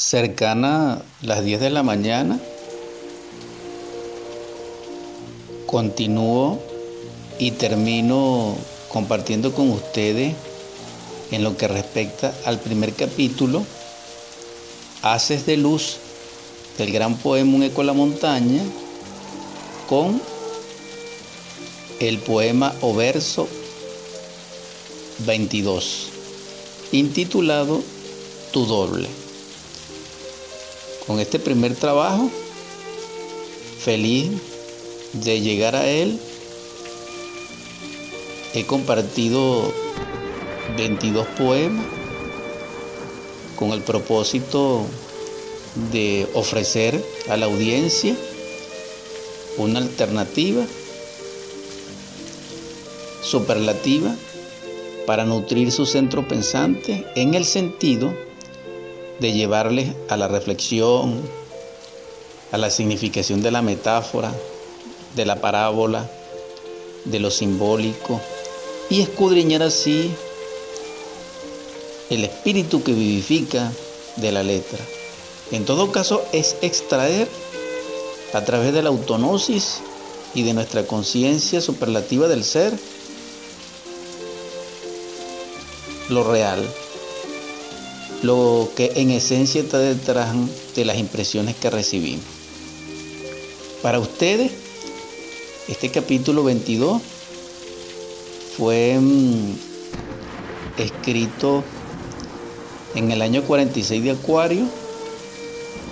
cercana las 10 de la mañana, continúo y termino compartiendo con ustedes en lo que respecta al primer capítulo, Haces de Luz, del gran poema Un eco a la montaña, con el poema o verso 22, intitulado Tu doble. Con este primer trabajo, feliz de llegar a él, he compartido 22 poemas con el propósito de ofrecer a la audiencia una alternativa superlativa para nutrir su centro pensante en el sentido de llevarles a la reflexión, a la significación de la metáfora, de la parábola, de lo simbólico, y escudriñar así el espíritu que vivifica de la letra. En todo caso, es extraer a través de la autonosis y de nuestra conciencia superlativa del ser lo real, lo que en esencia está detrás de las impresiones que recibimos. Para ustedes, este capítulo 22 fue mm, escrito en el año 46 de Acuario,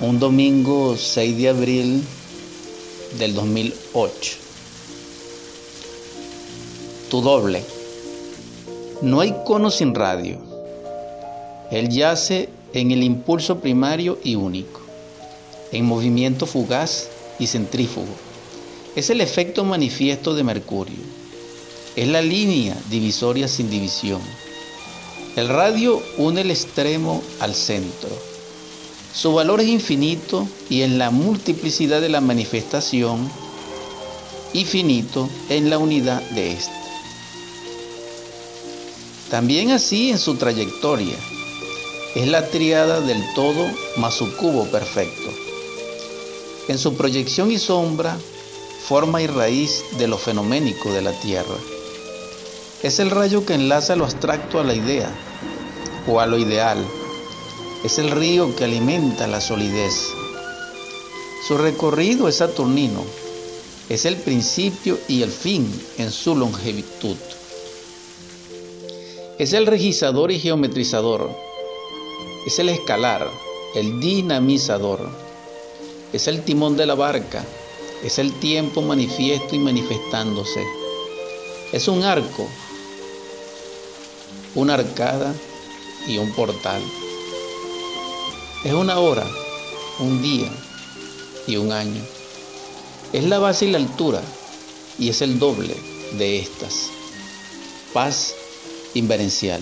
un domingo 6 de abril del 2008. Tu doble. No hay cono sin radio. Él yace en el impulso primario y único, en movimiento fugaz y centrífugo. Es el efecto manifiesto de Mercurio. Es la línea divisoria sin división. El radio une el extremo al centro. Su valor es infinito y en la multiplicidad de la manifestación y finito en la unidad de ésta. También así en su trayectoria. Es la triada del todo más su cubo perfecto. En su proyección y sombra, forma y raíz de lo fenoménico de la Tierra. Es el rayo que enlaza lo abstracto a la idea o a lo ideal. Es el río que alimenta la solidez. Su recorrido es saturnino. Es el principio y el fin en su longevitud. Es el registrador y geometrizador. Es el escalar, el dinamizador. Es el timón de la barca. Es el tiempo manifiesto y manifestándose. Es un arco, una arcada y un portal. Es una hora, un día y un año. Es la base y la altura y es el doble de estas. Paz inverencial.